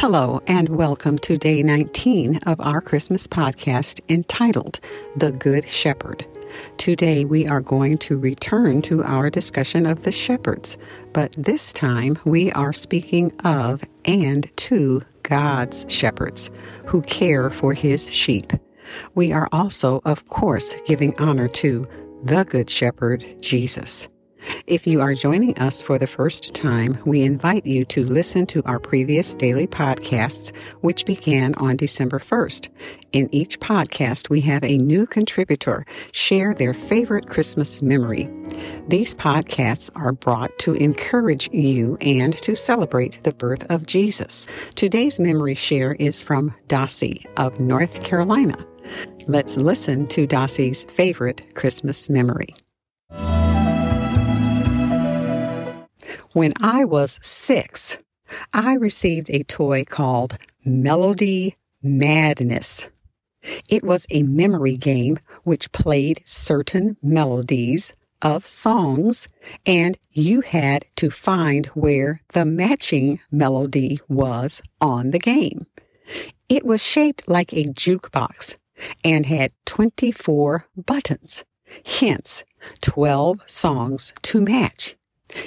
Hello, and welcome to day 19 of our Christmas podcast entitled The Good Shepherd. Today we are going to return to our discussion of the shepherds, but this time we are speaking of and to God's shepherds who care for his sheep. We are also, of course, giving honor to the Good Shepherd, Jesus. If you are joining us for the first time, we invite you to listen to our previous daily podcasts, which began on December 1st. In each podcast, we have a new contributor share their favorite Christmas memory. These podcasts are brought to encourage you and to celebrate the birth of Jesus. Today's memory share is from Dossie of North Carolina. Let's listen to Dossie's favorite Christmas memory. When I was six, I received a toy called Melody Madness. It was a memory game which played certain melodies of songs, and you had to find where the matching melody was on the game. It was shaped like a jukebox and had 24 buttons, hence 12 songs to match.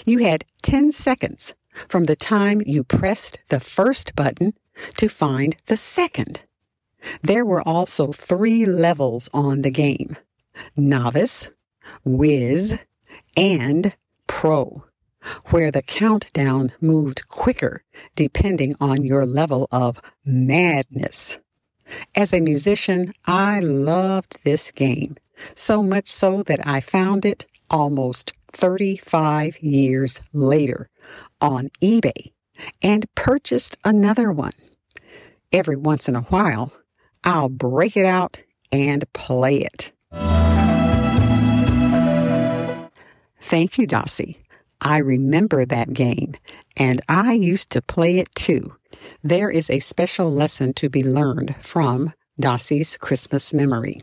You had 10 seconds from the time you pressed the first button to find the second. There were also three levels on the game novice, whiz, and pro, where the countdown moved quicker depending on your level of madness. As a musician, I loved this game, so much so that I found it almost 35 years later on eBay and purchased another one. Every once in a while, I'll break it out and play it. Thank you, Dossie. I remember that game, and I used to play it too. There is a special lesson to be learned from Dossie's Christmas memory.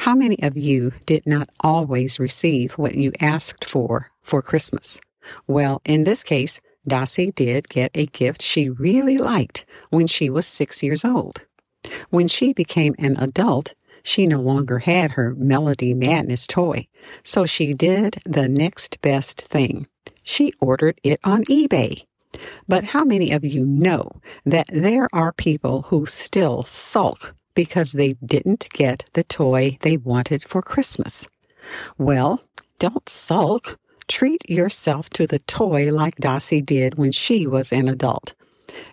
How many of you did not always receive what you asked for for Christmas? Well, in this case, Dossie did get a gift she really liked when she was six years old. When she became an adult, she no longer had her Melody Madness toy, so she did the next best thing. She ordered it on eBay. But how many of you know that there are people who still sulk because they didn't get the toy they wanted for Christmas. Well, don't sulk. Treat yourself to the toy like Dossie did when she was an adult.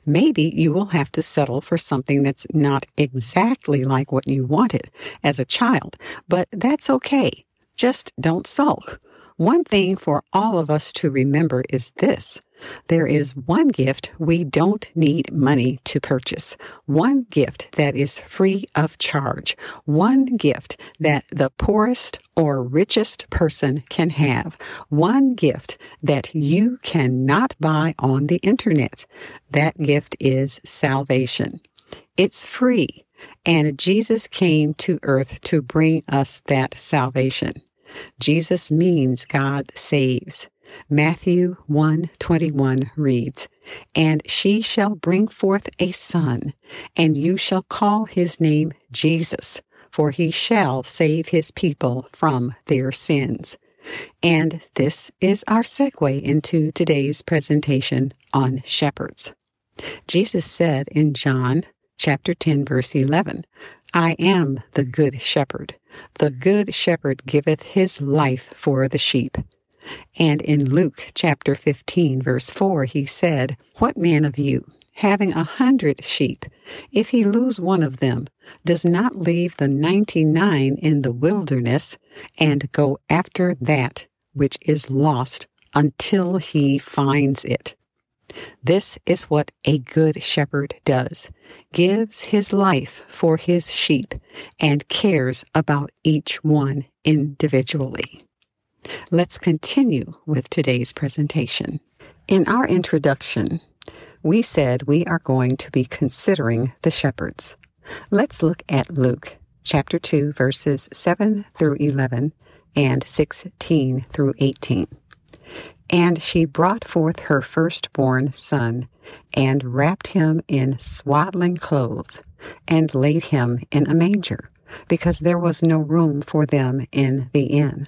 Maybe you will have to settle for something that's not exactly like what you wanted as a child, but that's okay. Just don't sulk. One thing for all of us to remember is this. There is one gift we don't need money to purchase. One gift that is free of charge. One gift that the poorest or richest person can have. One gift that you cannot buy on the internet. That gift is salvation. It's free. And Jesus came to earth to bring us that salvation. Jesus means God saves. Matthew 1:21 reads, "And she shall bring forth a son, and you shall call his name Jesus, for he shall save his people from their sins." And this is our segue into today's presentation on shepherds. Jesus said in John chapter 10 verse 11, I am the good shepherd. The good shepherd giveth his life for the sheep. And in Luke chapter 15 verse 4 he said, What man of you, having a hundred sheep, if he lose one of them, does not leave the ninety-nine in the wilderness and go after that which is lost until he finds it? This is what a good shepherd does gives his life for his sheep and cares about each one individually. Let's continue with today's presentation. In our introduction, we said we are going to be considering the shepherds. Let's look at Luke chapter 2 verses 7 through 11 and 16 through 18. And she brought forth her firstborn son, and wrapped him in swaddling clothes and laid him in a manger because there was no room for them in the inn.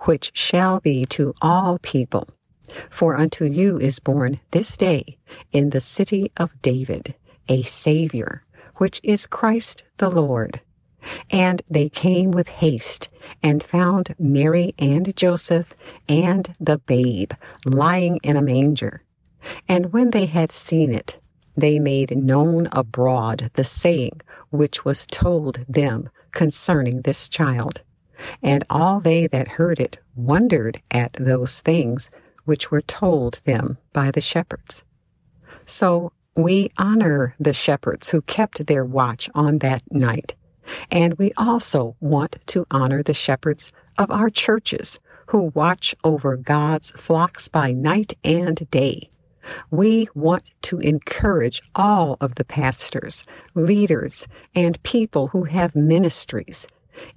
which shall be to all people. For unto you is born this day in the city of David a Savior, which is Christ the Lord. And they came with haste and found Mary and Joseph and the babe lying in a manger. And when they had seen it, they made known abroad the saying which was told them concerning this child. And all they that heard it wondered at those things which were told them by the shepherds. So we honor the shepherds who kept their watch on that night. And we also want to honor the shepherds of our churches who watch over God's flocks by night and day. We want to encourage all of the pastors, leaders, and people who have ministries.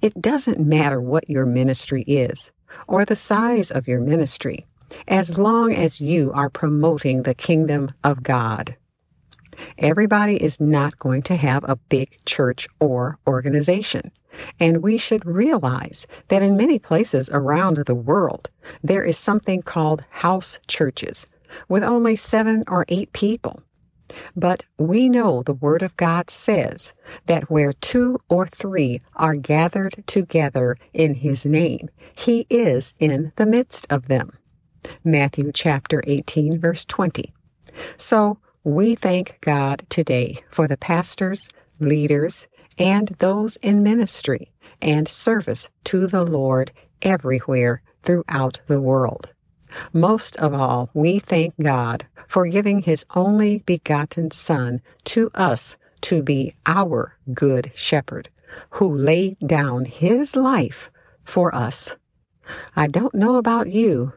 It doesn't matter what your ministry is or the size of your ministry, as long as you are promoting the kingdom of God. Everybody is not going to have a big church or organization. And we should realize that in many places around the world, there is something called house churches with only seven or eight people. But we know the Word of God says that where two or three are gathered together in His name, He is in the midst of them. Matthew chapter 18, verse 20. So we thank God today for the pastors, leaders, and those in ministry and service to the Lord everywhere throughout the world. Most of all, we thank God for giving His only begotten Son to us to be our good shepherd, who laid down His life for us. I don't know about you,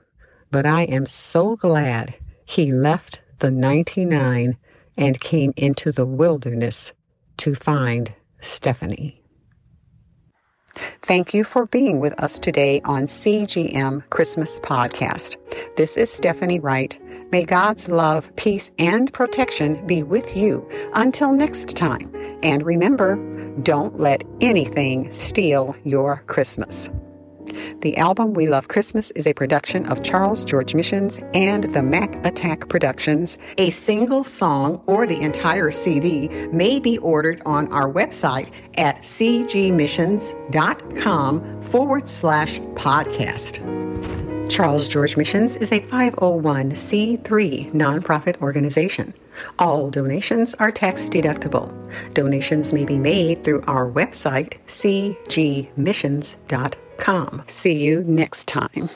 but I am so glad He left the 99 and came into the wilderness to find Stephanie. Thank you for being with us today on CGM Christmas Podcast. This is Stephanie Wright. May God's love, peace, and protection be with you until next time. And remember, don't let anything steal your Christmas. The album We Love Christmas is a production of Charles George Missions and the Mac Attack Productions. A single song or the entire CD may be ordered on our website at cgmissions.com forward slash podcast. Charles George Missions is a 501c3 nonprofit organization. All donations are tax deductible. Donations may be made through our website, cgmissions.com. See you next time.